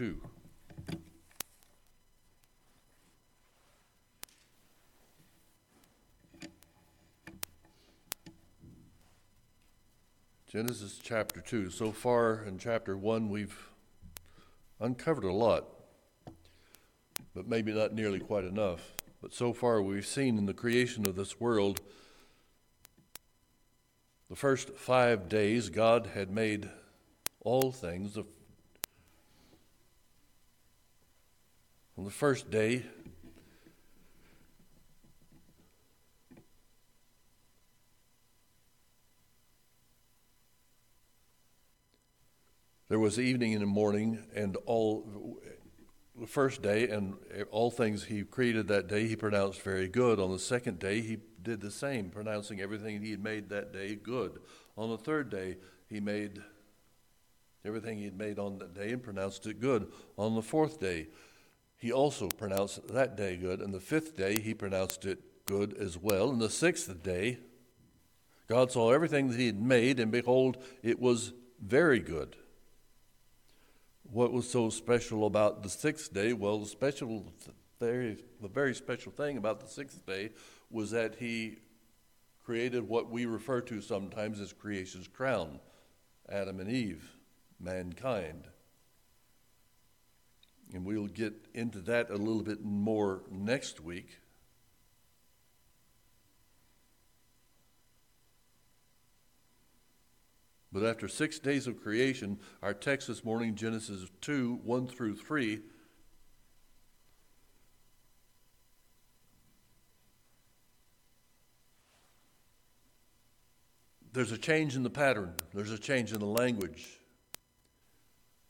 2. Genesis chapter 2. So far in chapter 1, we've uncovered a lot, but maybe not nearly quite enough. But so far, we've seen in the creation of this world, the first five days, God had made all things. On the first day, There was evening and morning, and all the first day, and all things he created that day, he pronounced very good. On the second day, he did the same, pronouncing everything he had made that day good. On the third day, he made everything he had made on that day and pronounced it good. On the fourth day, he also pronounced that day good. And the fifth day, he pronounced it good as well. And the sixth day, God saw everything that he had made, and behold, it was very good what was so special about the sixth day? Well, the special, the very special thing about the sixth day was that he created what we refer to sometimes as creation's crown Adam and Eve, mankind. And we'll get into that a little bit more next week. But after six days of creation, our text this morning, Genesis 2 1 through 3, there's a change in the pattern, there's a change in the language.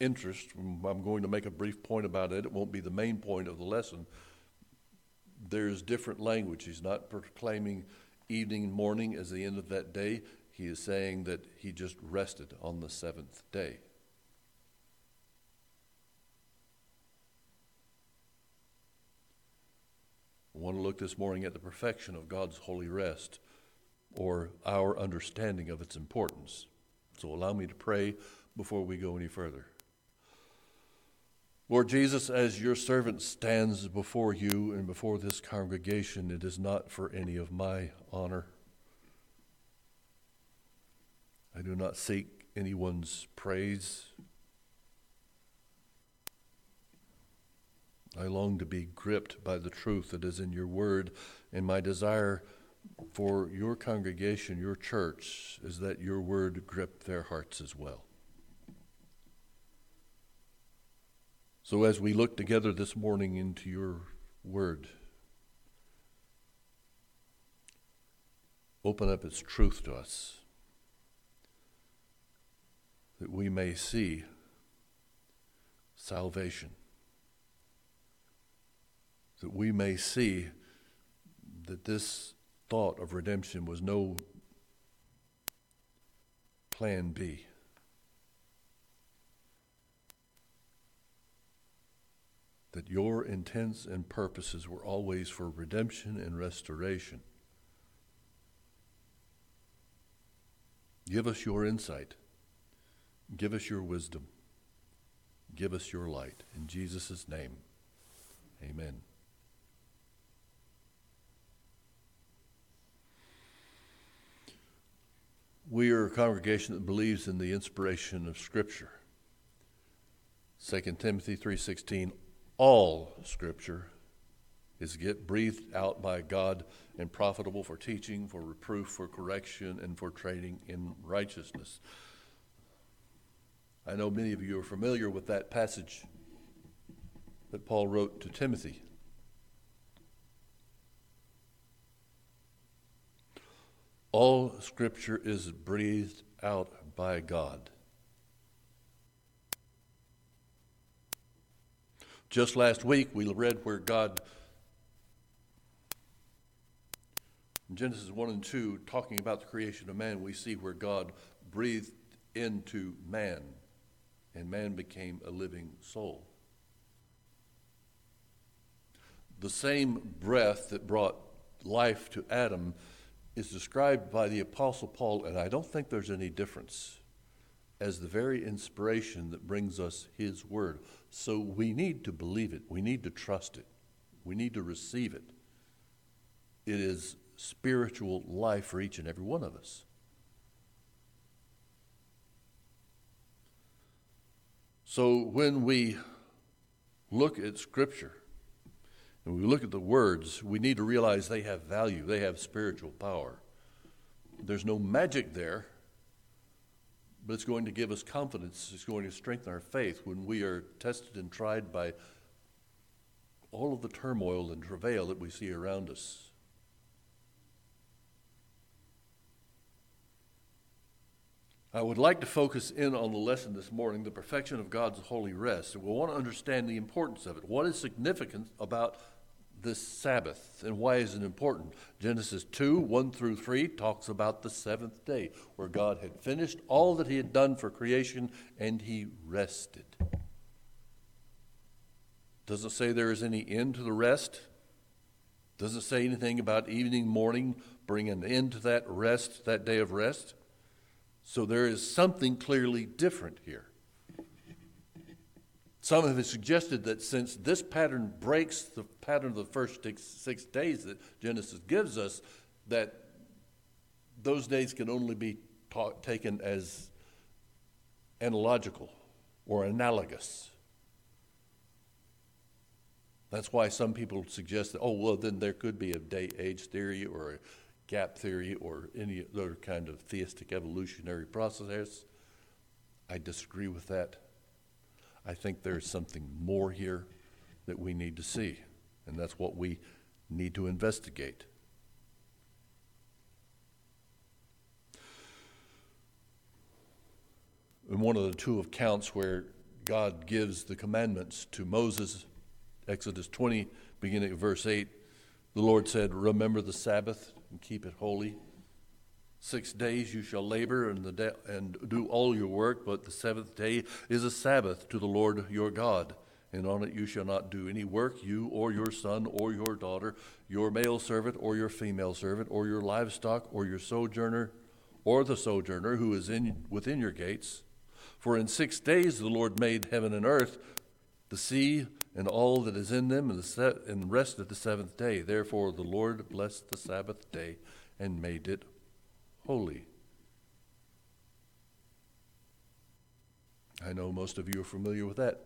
interest, I'm going to make a brief point about it. It won't be the main point of the lesson there's different language. He's not proclaiming evening and morning as the end of that day. He is saying that he just rested on the seventh day. I want to look this morning at the perfection of God's holy rest or our understanding of its importance. So allow me to pray before we go any further. Lord Jesus, as your servant stands before you and before this congregation, it is not for any of my honor. I do not seek anyone's praise. I long to be gripped by the truth that is in your word, and my desire for your congregation, your church, is that your word grip their hearts as well. So, as we look together this morning into your word, open up its truth to us that we may see salvation, that we may see that this thought of redemption was no plan B. that your intents and purposes were always for redemption and restoration. Give us your insight. Give us your wisdom. Give us your light. In Jesus' name, amen. We are a congregation that believes in the inspiration of Scripture. 2 Timothy 3:16 all scripture is get breathed out by God and profitable for teaching, for reproof, for correction, and for training in righteousness. I know many of you are familiar with that passage that Paul wrote to Timothy. All scripture is breathed out by God Just last week, we read where God, in Genesis 1 and 2, talking about the creation of man, we see where God breathed into man, and man became a living soul. The same breath that brought life to Adam is described by the Apostle Paul, and I don't think there's any difference, as the very inspiration that brings us his word. So we need to believe it, we need to trust it, we need to receive it. It is spiritual life for each and every one of us. So when we look at Scripture, and we look at the words, we need to realize they have value, they have spiritual power. There's no magic there, but it's going to give us confidence, it's going to strengthen our faith when we are tested and tried by all of the turmoil and travail that we see around us. I would like to focus in on the lesson this morning, the perfection of God's holy rest. And we'll want to understand the importance of it. What is significant about this Sabbath and why is it important? Genesis 2 1 through 3 talks about the seventh day, where God had finished all that He had done for creation and He rested. Does it say there is any end to the rest? Does it say anything about evening, morning, bring an end to that rest, that day of rest? So there is something clearly different here. Some have suggested that since this pattern breaks the pattern of the first six days that Genesis gives us, that those days can only be taken as analogical or analogous. That's why some people suggest that, oh, well, then there could be a day age theory or a gap theory or any other kind of theistic evolutionary process. I disagree with that. I think there's something more here that we need to see, and that's what we need to investigate. In one of the two accounts where God gives the commandments to Moses, Exodus 20, beginning at verse 8, the Lord said, Remember the Sabbath and keep it holy. Six days you shall labor and, de- and do all your work, but the seventh day is a Sabbath to the Lord your God. And on it you shall not do any work, you or your son or your daughter, your male servant or your female servant, or your livestock or your sojourner, or the sojourner who is in, within your gates. For in six days the Lord made heaven and earth, the sea, and all that is in them, and, the set, and rested the seventh day. Therefore the Lord blessed the Sabbath day and made it holy. I know most of you are familiar with that,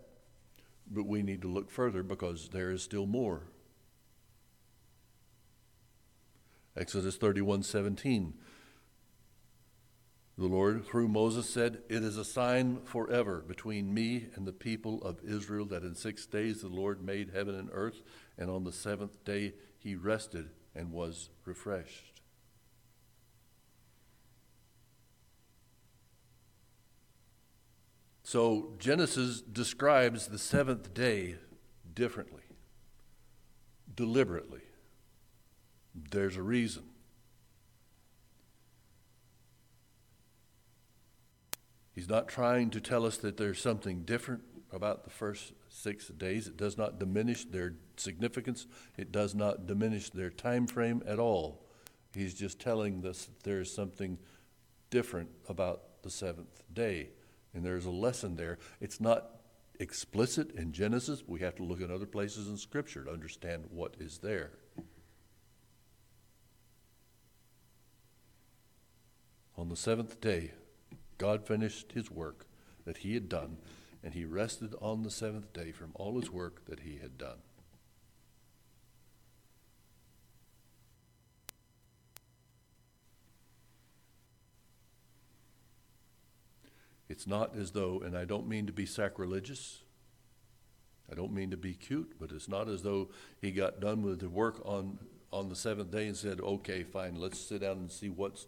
but we need to look further because there is still more. Exodus 31:17 The Lord through Moses said, "It is a sign forever between me and the people of Israel that in 6 days the Lord made heaven and earth, and on the 7th day he rested and was refreshed." So Genesis describes the seventh day differently, deliberately. There's a reason. He's not trying to tell us that there's something different about the first six days. It does not diminish their significance. It does not diminish their time frame at all. He's just telling us that there is something different about the seventh day. And there's a lesson there. It's not explicit in Genesis. We have to look at other places in Scripture to understand what is there. On the seventh day, God finished his work that he had done, and he rested on the seventh day from all his work that he had done. It's not as though, and I don't mean to be sacrilegious, I don't mean to be cute, but it's not as though he got done with the work on, on the seventh day and said, okay, fine, let's sit down and see what's,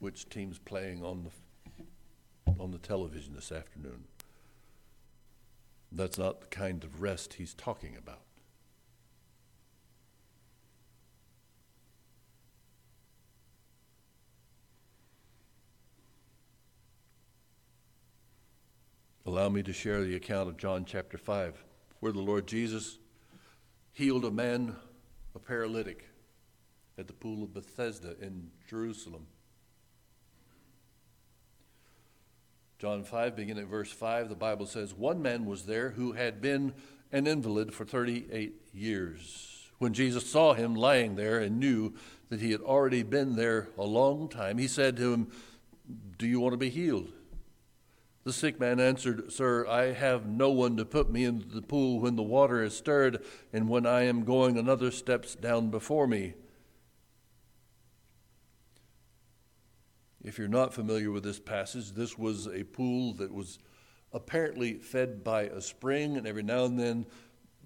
which team's playing on the, on the television this afternoon. That's not the kind of rest he's talking about. Allow me to share the account of John chapter 5, where the Lord Jesus healed a man, a paralytic, at the pool of Bethesda in Jerusalem. John 5, beginning at verse 5, the Bible says, One man was there who had been an invalid for 38 years. When Jesus saw him lying there and knew that he had already been there a long time, he said to him, Do you want to be healed? The sick man answered, Sir, I have no one to put me into the pool when the water is stirred, and when I am going, another steps down before me. If you're not familiar with this passage, this was a pool that was apparently fed by a spring, and every now and then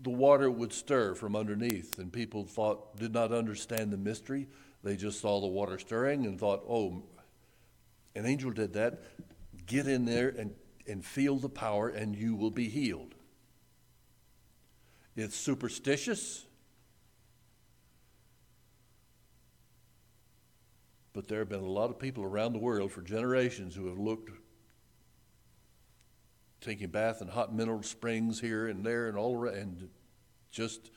the water would stir from underneath. And people thought, did not understand the mystery. They just saw the water stirring and thought, oh, an angel did that get in there and, and feel the power, and you will be healed. It's superstitious. But there have been a lot of people around the world for generations who have looked, taking bath in hot mineral springs here and there and all around, and just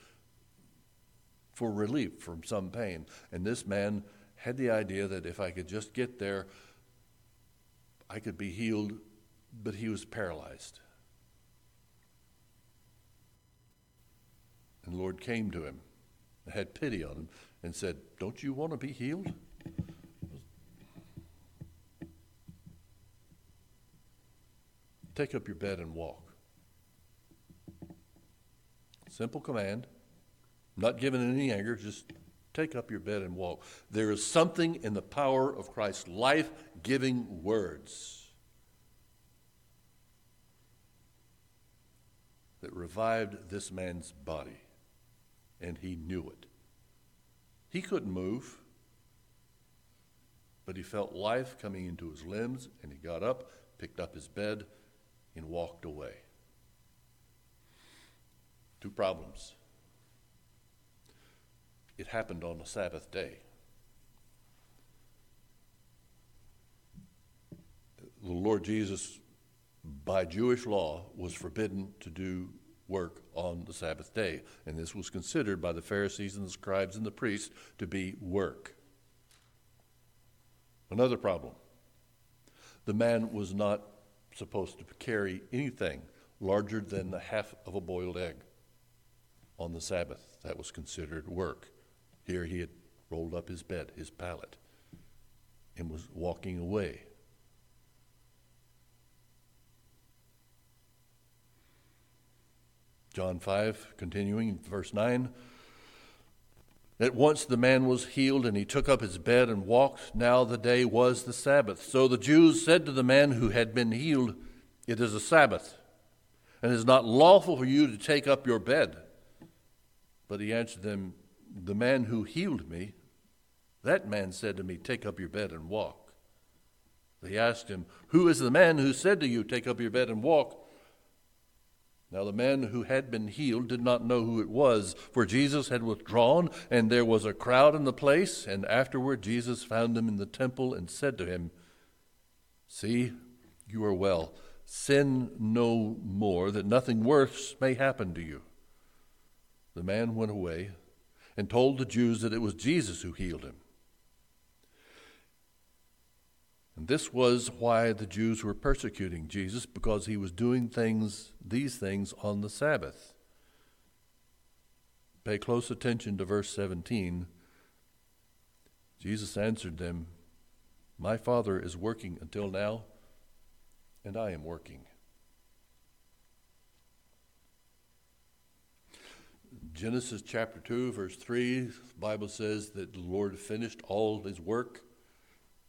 for relief from some pain. And this man had the idea that if I could just get there, I could be healed, but he was paralyzed. And the Lord came to him, had pity on him, and said, Don't you want to be healed? Take up your bed and walk. Simple command, not given in any anger, just Take up your bed and walk. There is something in the power of Christ's life giving words that revived this man's body, and he knew it. He couldn't move, but he felt life coming into his limbs, and he got up, picked up his bed, and walked away. Two problems it happened on a Sabbath day. The Lord Jesus, by Jewish law, was forbidden to do work on the Sabbath day. And this was considered by the Pharisees and the scribes and the priests to be work. Another problem the man was not supposed to carry anything larger than the half of a boiled egg on the Sabbath. That was considered work. Here he had rolled up his bed, his pallet, and was walking away. John 5, continuing, verse 9. At once the man was healed, and he took up his bed and walked. Now the day was the Sabbath. So the Jews said to the man who had been healed, It is a Sabbath, and it is not lawful for you to take up your bed. But he answered them, the man who healed me, that man said to me, Take up your bed and walk. They asked him, Who is the man who said to you, Take up your bed and walk? Now the man who had been healed did not know who it was, for Jesus had withdrawn, and there was a crowd in the place. And afterward Jesus found him in the temple and said to him, See, you are well. Sin no more, that nothing worse may happen to you. The man went away and told the Jews that it was Jesus who healed him. And this was why the Jews were persecuting Jesus, because he was doing things, these things on the Sabbath. Pay close attention to verse 17. Jesus answered them, My Father is working until now, and I am working. Genesis chapter 2, verse 3, the Bible says that the Lord finished all his work.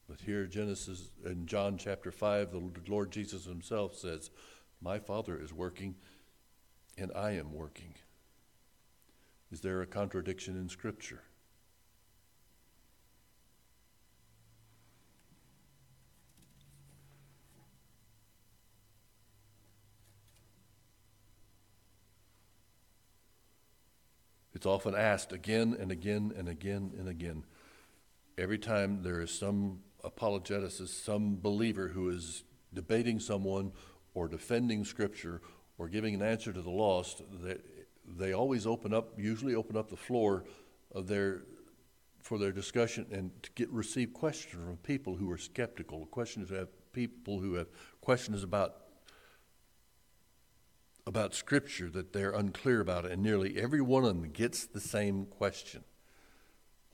But here, Genesis in John chapter 5, the Lord Jesus himself says, My Father is working, and I am working. Is there a contradiction in Scripture? It's often asked again and again and again and again. Every time there is some apologeticist, some believer who is debating someone or defending Scripture or giving an answer to the lost, they, they always open up, usually open up the floor of their for their discussion and to get receive questions from people who are skeptical, questions have people who have questions about about Scripture that they're unclear about, and nearly every one of them gets the same question.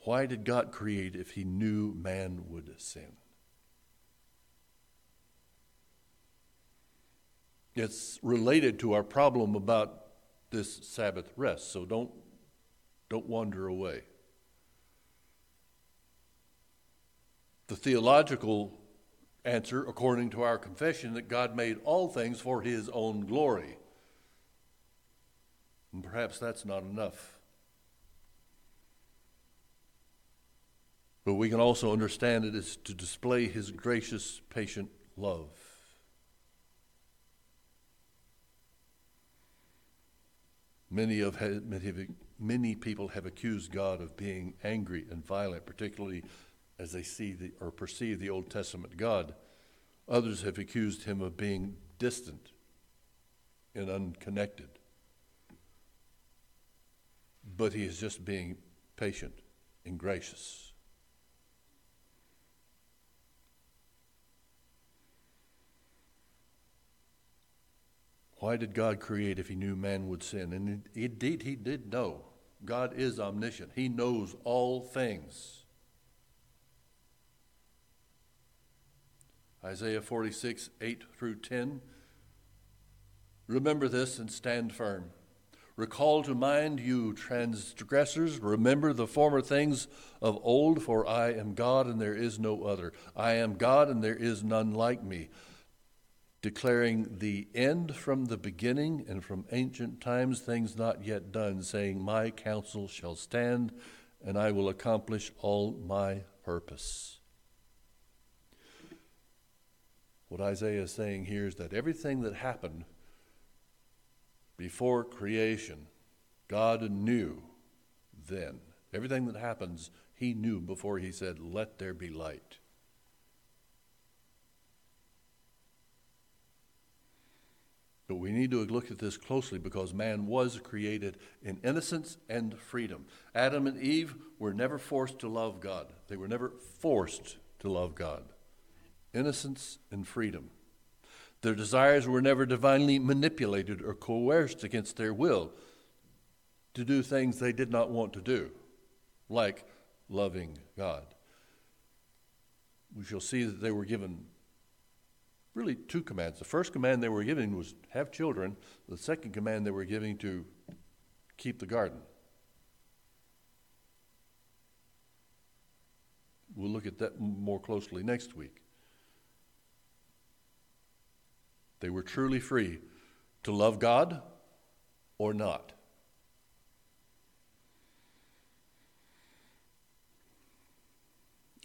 Why did God create if he knew man would sin? It's related to our problem about this Sabbath rest, so don't, don't wander away. The theological answer, according to our confession, that God made all things for his own glory. And perhaps that's not enough. But we can also understand it as to display his gracious, patient love. Many, of, many people have accused God of being angry and violent, particularly as they see the, or perceive the Old Testament God. Others have accused him of being distant and unconnected. But he is just being patient and gracious. Why did God create if he knew man would sin? And indeed, he did know. God is omniscient, he knows all things. Isaiah 46, 8 through 10. Remember this and stand firm. Recall to mind, you transgressors, remember the former things of old, for I am God and there is no other. I am God and there is none like me declaring the end from the beginning and from ancient times, things not yet done, saying, My counsel shall stand, and I will accomplish all my purpose. What Isaiah is saying here is that everything that happened before creation, God knew then. Everything that happens, he knew before he said, Let there be light. But we need to look at this closely because man was created in innocence and freedom. Adam and Eve were never forced to love God, they were never forced to love God. Innocence and freedom. Their desires were never divinely manipulated or coerced against their will to do things they did not want to do, like loving God. We shall see that they were given really two commands. The first command they were giving was have children. The second command they were giving to keep the garden. We'll look at that more closely next week. They were truly free to love God or not.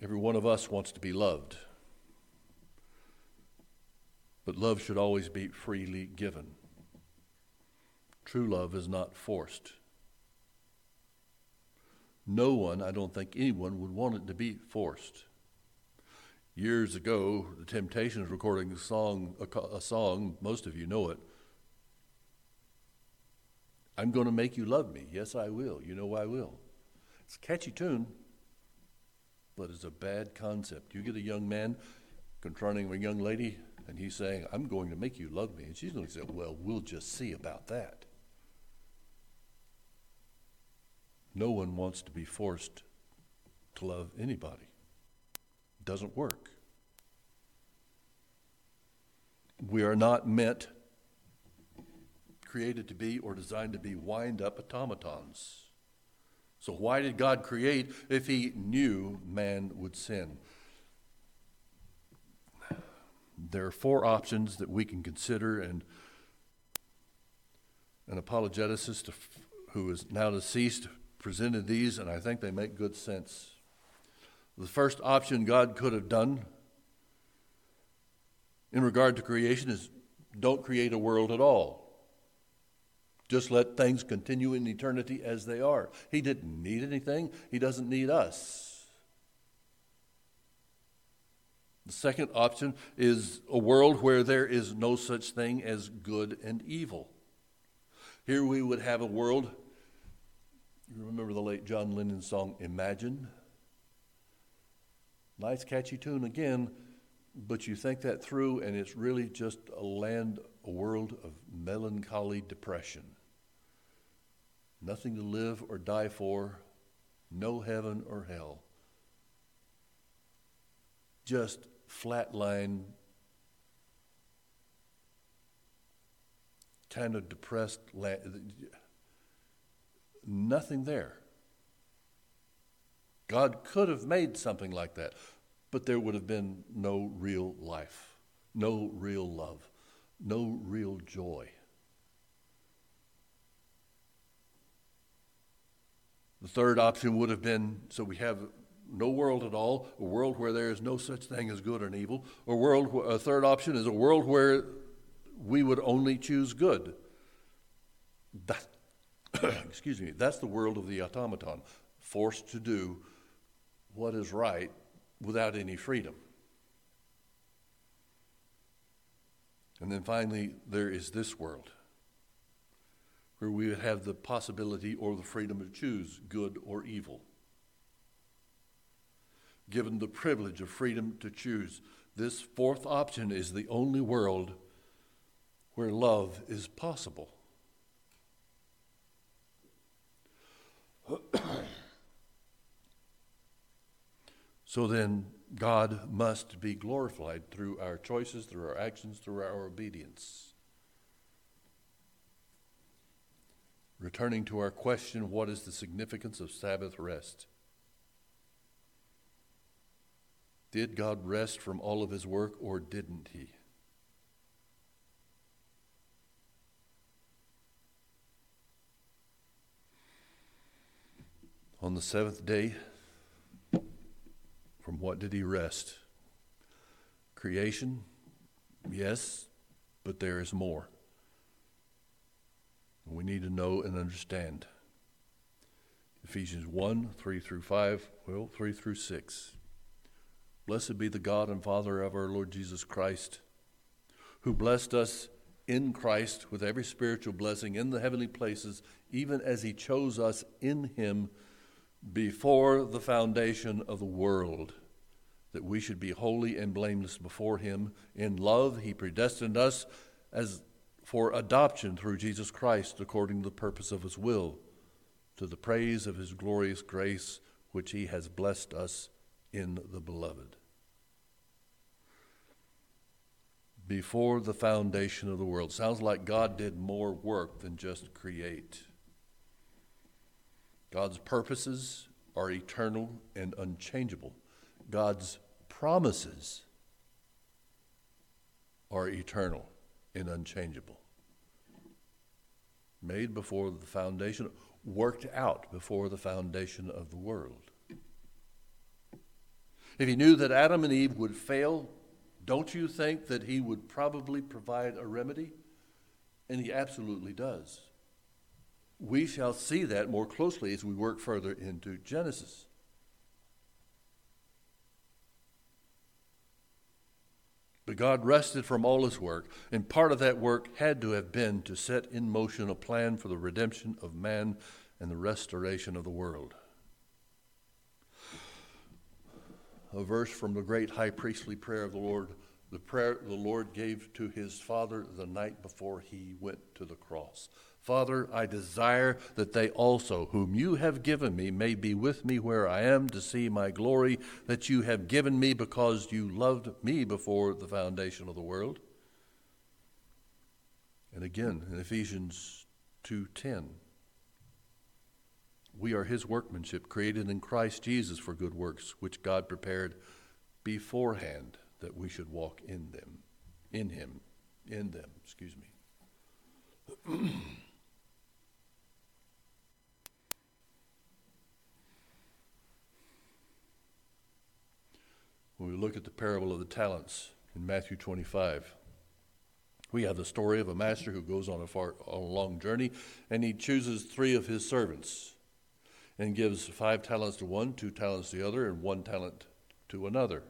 Every one of us wants to be loved. But love should always be freely given. True love is not forced. No one, I don't think anyone, would want it to be forced. Years ago, the Temptations recording a song, a, a song, most of you know it. I'm going to make you love me. Yes, I will. You know I will. It's a catchy tune, but it's a bad concept. You get a young man confronting a young lady, and he's saying, I'm going to make you love me. And she's going to say, Well, we'll just see about that. No one wants to be forced to love anybody. Doesn't work. We are not meant, created to be, or designed to be wind up automatons. So, why did God create if He knew man would sin? there are four options that we can consider, and an apologeticist who is now deceased presented these, and I think they make good sense. The first option God could have done in regard to creation is don't create a world at all. Just let things continue in eternity as they are. He didn't need anything, He doesn't need us. The second option is a world where there is no such thing as good and evil. Here we would have a world, you remember the late John Lennon song, Imagine? Nice, catchy tune again, but you think that through, and it's really just a land, a world of melancholy depression. Nothing to live or die for, no heaven or hell. Just flatline, kind of depressed land. Nothing there. God could have made something like that, but there would have been no real life, no real love, no real joy. The third option would have been so we have no world at all, a world where there is no such thing as good and evil. A world, a third option is a world where we would only choose good. That, excuse me, that's the world of the automaton, forced to do what is right without any freedom. And then finally, there is this world where we would have the possibility or the freedom to choose good or evil. Given the privilege of freedom to choose, this fourth option is the only world where love is possible. so then, God must be glorified through our choices, through our actions, through our obedience. Returning to our question, what is the significance of Sabbath rest? Did God rest from all of his work or didn't he? On the seventh day, from what did he rest? Creation? Yes, but there is more. We need to know and understand. Ephesians 1 3 through 5, well, 3 through 6. Blessed be the God and Father of our Lord Jesus Christ, who blessed us in Christ with every spiritual blessing in the heavenly places, even as he chose us in him before the foundation of the world, that we should be holy and blameless before him. In love, he predestined us as for adoption through Jesus Christ according to the purpose of his will, to the praise of his glorious grace, which he has blessed us in the beloved. Before the foundation of the world. Sounds like God did more work than just create. God's purposes are eternal and unchangeable. God's promises are eternal and unchangeable. Made before the foundation, worked out before the foundation of the world. If he knew that Adam and Eve would fail, don't you think that he would probably provide a remedy? And he absolutely does. We shall see that more closely as we work further into Genesis. But God rested from all his work, and part of that work had to have been to set in motion a plan for the redemption of man and the restoration of the world. A verse from the great high priestly prayer of the Lord, the prayer the Lord gave to his Father the night before he went to the cross. Father, I desire that they also, whom you have given me, may be with me where I am to see my glory that you have given me because you loved me before the foundation of the world. And again in Ephesians 2:10 we are his workmanship created in Christ Jesus for good works which God prepared beforehand that we should walk in them in him in them excuse me when we look at the parable of the talents in Matthew 25. We have the story of a master who goes on a, far, on a long journey and he chooses three of his servants and gives five talents to one, two talents to the other, and one talent to another.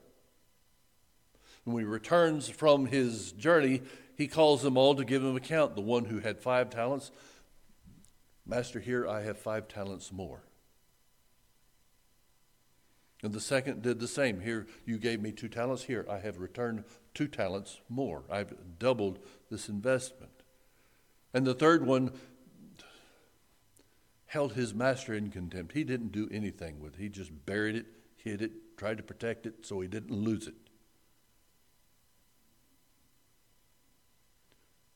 When he returns from his journey, he calls them all to give him account. The one who had five talents, Master, here I have five talents more. And the second did the same. Here, you gave me two talents. Here, I have returned two talents more. I've doubled this investment. And the third one held his master in contempt. He didn't do anything with it, he just buried it, hid it, tried to protect it so he didn't lose it.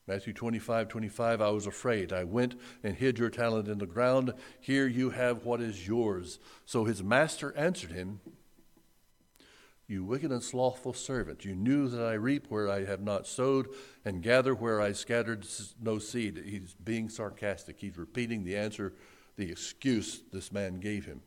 Matthew 25, 25, I was afraid. I went and hid your talent in the ground. Here you have what is yours. So his master answered him, You wicked and slothful servant, you knew that I reap where I have not sowed and gather where I scattered no seed. He's being sarcastic. He's repeating the answer, the excuse this man gave him.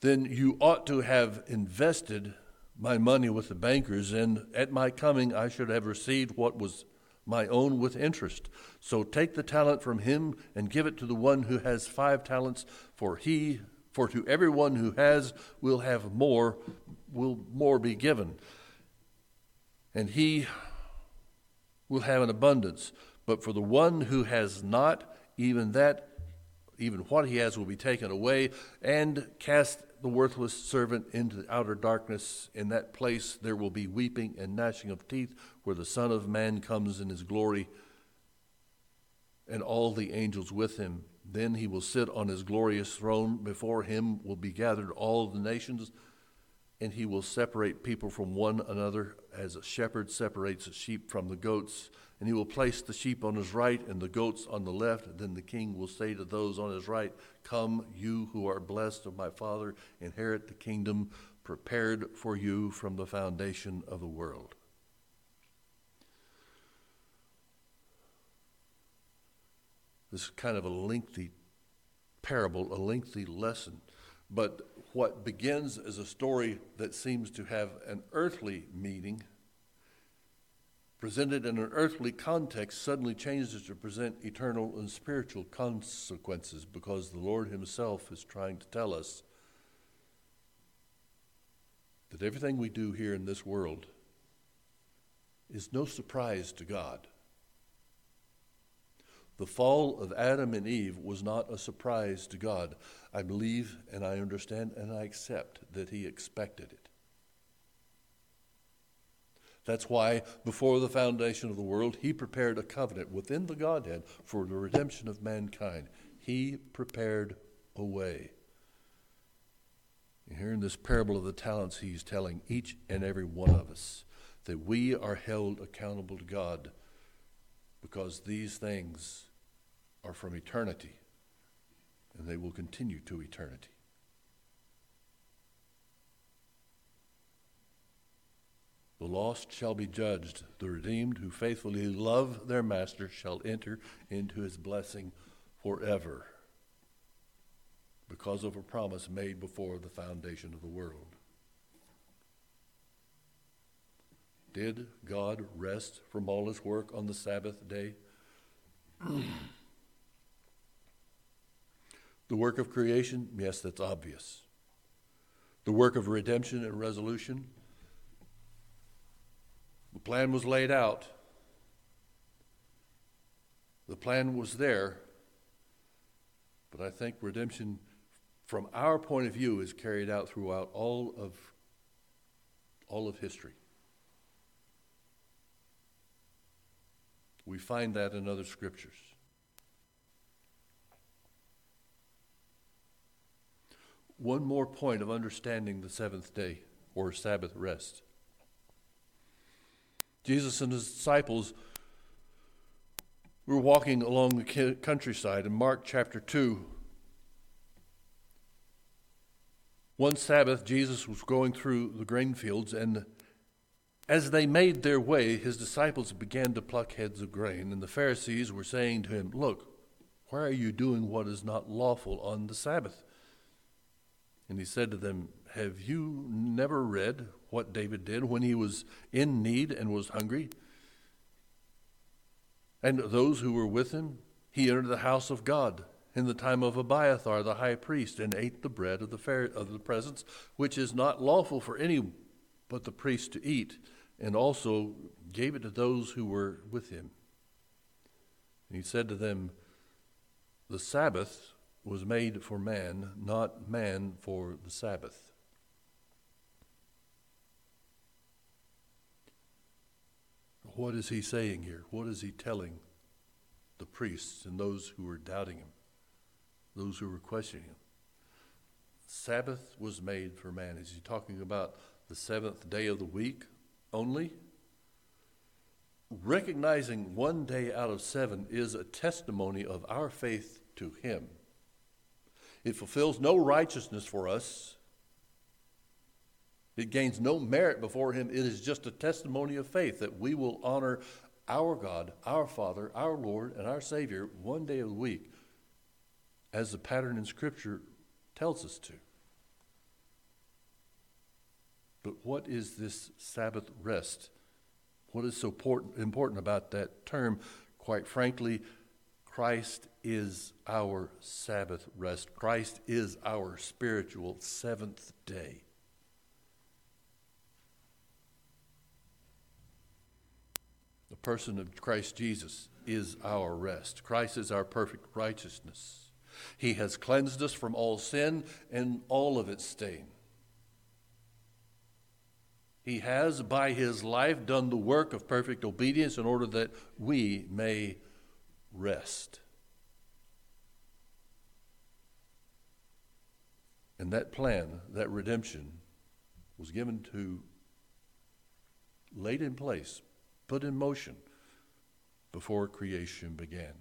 Then you ought to have invested my money with the bankers, and at my coming I should have received what was my own with interest. So take the talent from him and give it to the one who has five talents, for he for to everyone who has will have more will more be given. And he will have an abundance. But for the one who has not, even that even what he has will be taken away, and cast the worthless servant into the outer darkness. In that place there will be weeping and gnashing of teeth, where the Son of Man comes in his glory, and all the angels with him. Then he will sit on his glorious throne. Before him will be gathered all the nations, and he will separate people from one another as a shepherd separates the sheep from the goats and he will place the sheep on his right and the goats on the left. Then the king will say to those on his right, Come, you who are blessed of my Father, inherit the kingdom prepared for you from the foundation of the world. This is kind of a lengthy parable, a lengthy lesson. But what begins as a story that seems to have an earthly meaning presented in an earthly context suddenly changes to present eternal and spiritual consequences because the Lord Himself is trying to tell us that everything we do here in this world is no surprise to God. The fall of Adam and Eve was not a surprise to God. I believe and I understand and I accept that He expected it. That's why, before the foundation of the world, he prepared a covenant within the Godhead for the redemption of mankind. He prepared a way. Here in this parable of the talents, he's telling each and every one of us that we are held accountable to God because these things are from eternity and they will continue to eternity. The lost shall be judged. The redeemed who faithfully love their master shall enter into his blessing forever because of a promise made before the foundation of the world. Did God rest from all his work on the Sabbath day? the work of creation? Yes, that's obvious. The work of redemption and resolution? The plan was laid out. The plan was there. But I think redemption, from our point of view, is carried out throughout all of, all of history. We find that in other scriptures. One more point of understanding the seventh day or Sabbath rest. Jesus and his disciples were walking along the countryside in Mark chapter 2. One Sabbath, Jesus was going through the grain fields, and as they made their way, his disciples began to pluck heads of grain, and the Pharisees were saying to him, Look, why are you doing what is not lawful on the Sabbath? And he said to them, Have you never read what David did when he was in need and was hungry? And those who were with him, he entered the house of God in the time of Abiathar the high priest, and ate the bread of the, fair, of the presence, which is not lawful for any but the priest to eat, and also gave it to those who were with him. And he said to them, The Sabbath was made for man, not man for the Sabbath. What is he saying here? What is he telling the priests and those who were doubting him, those who were questioning him? Sabbath was made for man. Is he talking about the seventh day of the week only? Recognizing one day out of seven is a testimony of our faith to him. It fulfills no righteousness for us. It gains no merit before Him. It is just a testimony of faith that we will honor our God, our Father, our Lord, and our Savior one day of the week as the pattern in Scripture tells us to. But what is this Sabbath rest? What is so important about that term? Quite frankly, Christ is our Sabbath rest. Christ is our spiritual seventh day. Person of Christ Jesus is our rest. Christ is our perfect righteousness. He has cleansed us from all sin and all of its stain. He has, by his life, done the work of perfect obedience in order that we may rest. And that plan, that redemption, was given to, laid in place put in motion before creation began.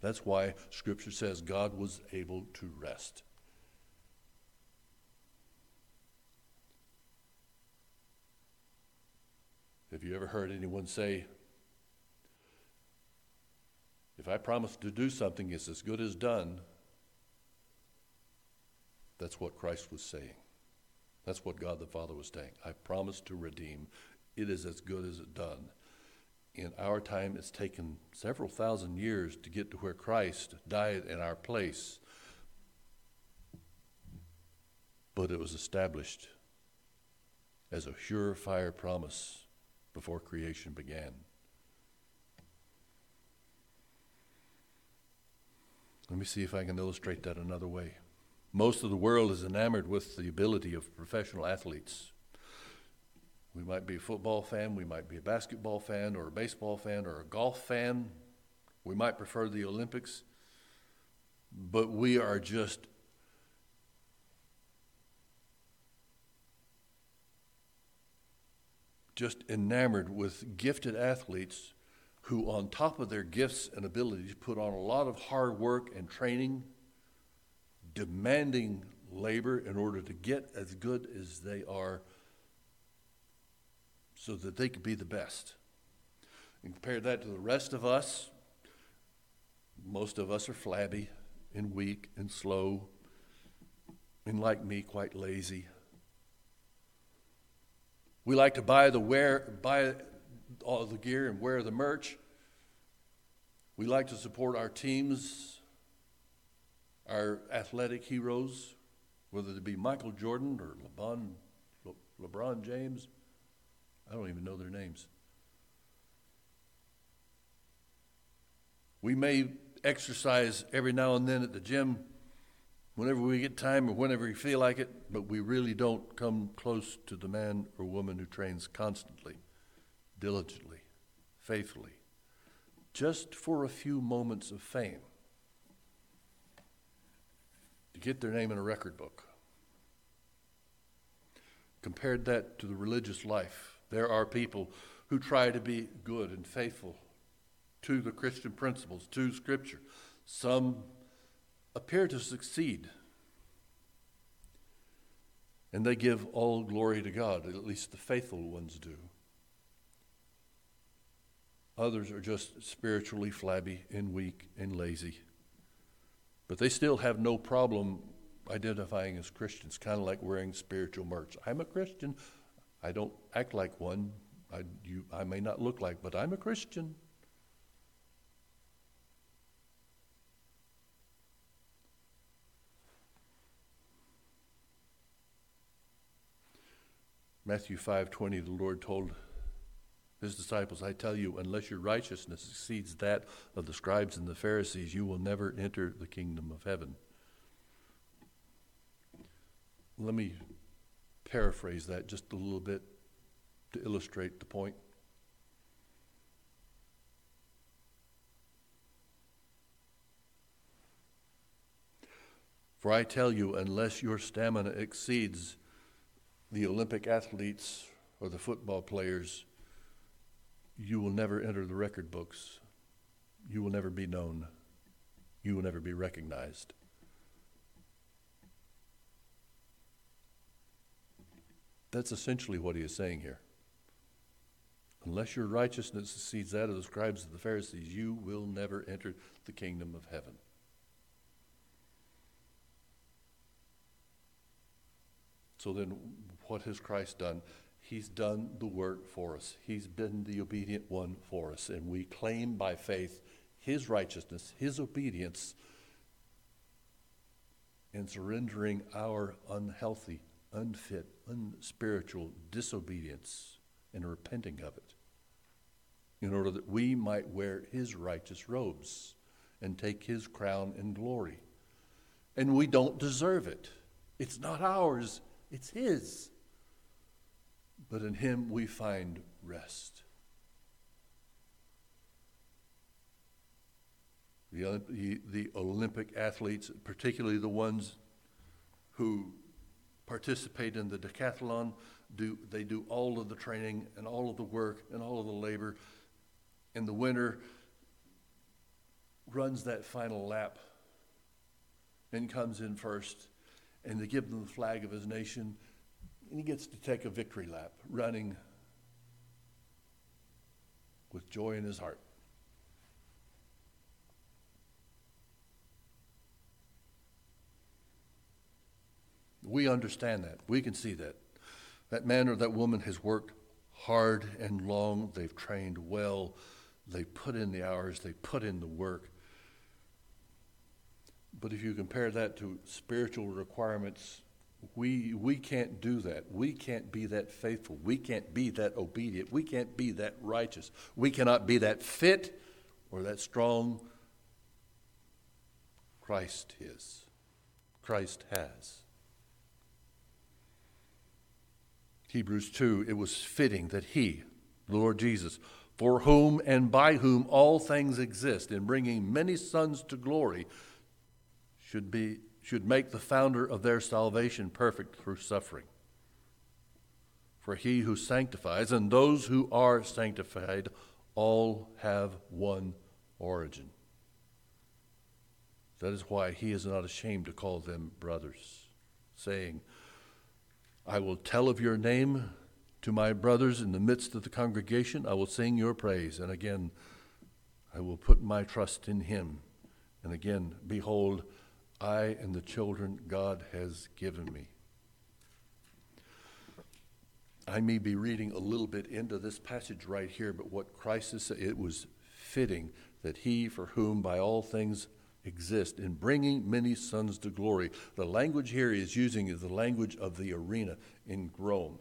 That's why Scripture says God was able to rest. Have you ever heard anyone say, if I promise to do something, it's as good as done? That's what Christ was saying. That's what God the Father was saying. I promise to redeem it is as good as it done. In our time, it's taken several thousand years to get to where Christ died in our place, but it was established as a surefire promise before creation began. Let me see if I can illustrate that another way. Most of the world is enamored with the ability of professional athletes we might be a football fan, we might be a basketball fan, or a baseball fan, or a golf fan. We might prefer the Olympics. But we are just just enamored with gifted athletes who, on top of their gifts and abilities, put on a lot of hard work and training, demanding labor in order to get as good as they are so that they could be the best. And compare that to the rest of us. Most of us are flabby and weak and slow, and like me, quite lazy. We like to buy the wear, buy all the gear and wear the merch. We like to support our teams, our athletic heroes, whether it be Michael Jordan or LeBron, LeBron James. I don't even know their names. We may exercise every now and then at the gym whenever we get time or whenever we feel like it, but we really don't come close to the man or woman who trains constantly, diligently, faithfully, just for a few moments of fame to get their name in a record book. Compared that to the religious life there are people who try to be good and faithful to the Christian principles, to Scripture. Some appear to succeed. And they give all glory to God, at least the faithful ones do. Others are just spiritually flabby and weak and lazy. But they still have no problem identifying as Christians, kind of like wearing spiritual merch. I'm a Christian. I don't act like one. I, you, I may not look like, but I'm a Christian. Matthew 5:20 the Lord told his disciples, "I tell you, unless your righteousness exceeds that of the scribes and the Pharisees, you will never enter the kingdom of heaven." Let me paraphrase that just a little bit to illustrate the point. For I tell you, unless your stamina exceeds the Olympic athletes or the football players, you will never enter the record books. You will never be known. You will never be recognized. That's essentially what he is saying here. Unless your righteousness exceeds that of the scribes and the Pharisees, you will never enter the kingdom of heaven. So then, what has Christ done? He's done the work for us. He's been the obedient one for us. And we claim by faith His righteousness, His obedience, in surrendering our unhealthy, unfit, unspiritual disobedience and repenting of it, in order that we might wear His righteous robes and take His crown in glory. And we don't deserve it, it's not ours. It's His. But in Him we find rest. The, the, the Olympic athletes, particularly the ones who participate in the decathlon, do, they do all of the training and all of the work and all of the labor. In the winter, runs that final lap and comes in first and they give him the flag of his nation, and he gets to take a victory lap, running with joy in his heart. We understand that. We can see that. That man or that woman has worked hard and long. They've trained well. They put in the hours. They put in the work. But if you compare that to spiritual requirements, we, we can't do that. We can't be that faithful. We can't be that obedient. We can't be that righteous. We cannot be that fit or that strong. Christ is. Christ has. Hebrews 2 it was fitting that He, the Lord Jesus, for whom and by whom all things exist, in bringing many sons to glory, should, be, should make the founder of their salvation perfect through suffering. For he who sanctifies and those who are sanctified all have one origin. That is why he is not ashamed to call them brothers, saying, I will tell of your name to my brothers in the midst of the congregation. I will sing your praise. And again, I will put my trust in him. And again, behold, I and the children God has given me. I may be reading a little bit into this passage right here, but what Christ is it was fitting that he for whom by all things exist in bringing many sons to glory. The language here he is using is the language of the arena in Rome.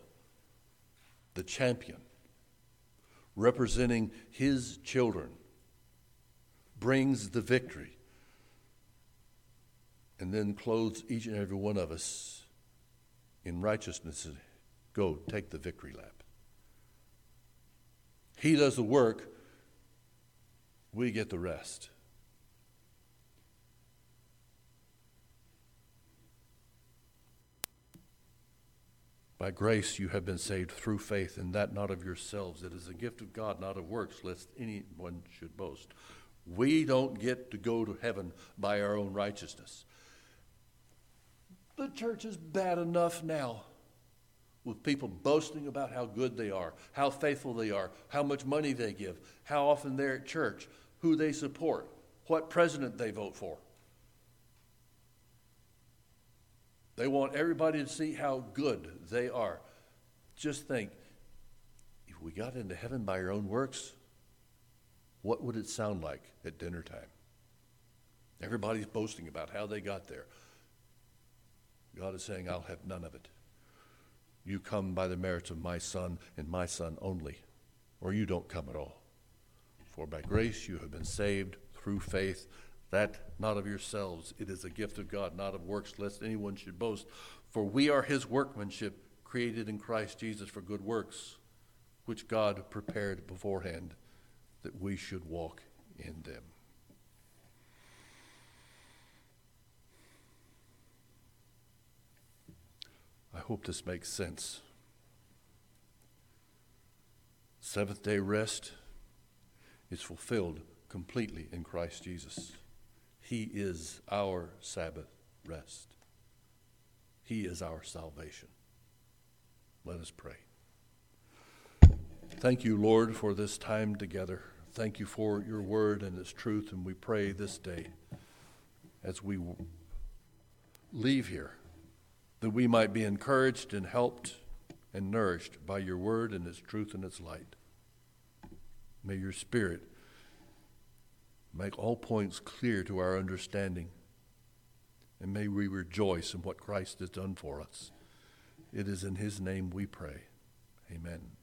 The champion representing his children brings the victory and then clothes each and every one of us in righteousness and go take the victory lap. He does the work, we get the rest. By grace you have been saved through faith, and that not of yourselves. It is a gift of God, not of works, lest anyone should boast. We don't get to go to heaven by our own righteousness. The church is bad enough now with people boasting about how good they are, how faithful they are, how much money they give, how often they're at church, who they support, what president they vote for. They want everybody to see how good they are. Just think if we got into heaven by our own works, what would it sound like at dinner time? Everybody's boasting about how they got there. God is saying, I'll have none of it. you come by the merits of my Son and my Son only, or you don't come at all. For by grace you have been saved through faith, that not of yourselves. It is a gift of God, not of works, lest anyone should boast. For we are his workmanship, created in Christ Jesus for good works, which God prepared beforehand that we should walk in them. I hope this makes sense. Seventh day rest is fulfilled completely in Christ Jesus. He is our Sabbath rest. He is our salvation. Let us pray. Thank you, Lord, for this time together. Thank you for your word and its truth, and we pray this day as we leave here that we might be encouraged and helped and nourished by your word and its truth and its light. May your spirit make all points clear to our understanding, and may we rejoice in what Christ has done for us. It is in his name we pray. Amen.